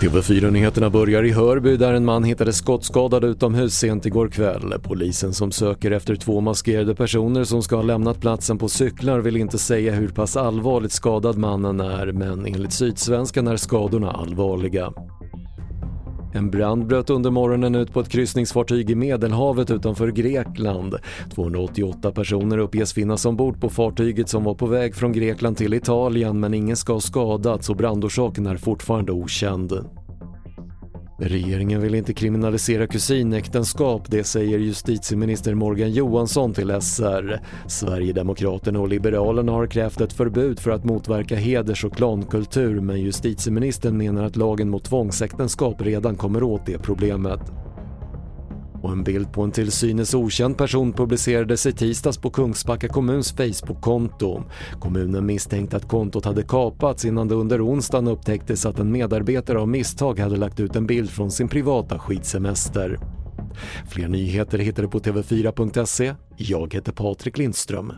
TV4-nyheterna börjar i Hörby där en man hittades skottskadad utomhus sent igår kväll. Polisen som söker efter två maskerade personer som ska ha lämnat platsen på cyklar vill inte säga hur pass allvarligt skadad mannen är men enligt Sydsvenskan är skadorna allvarliga. En brand bröt under morgonen ut på ett kryssningsfartyg i Medelhavet utanför Grekland. 288 personer uppges finnas ombord på fartyget som var på väg från Grekland till Italien men ingen ska ha skadats och brandorsaken är fortfarande okänd. Regeringen vill inte kriminalisera kusinäktenskap, det säger justitieminister Morgan Johansson till SR. Sverigedemokraterna och Liberalerna har krävt ett förbud för att motverka heders och klankultur men justitieministern menar att lagen mot tvångsäktenskap redan kommer åt det problemet. Och en bild på en till synes okänd person publicerades i tisdags på Kungsbacka kommuns Facebook-konto. Kommunen misstänkte att kontot hade kapats innan det under onsdagen upptäcktes att en medarbetare av misstag hade lagt ut en bild från sin privata skidsemester. Fler nyheter hittar du på TV4.se. Jag heter Patrik Lindström.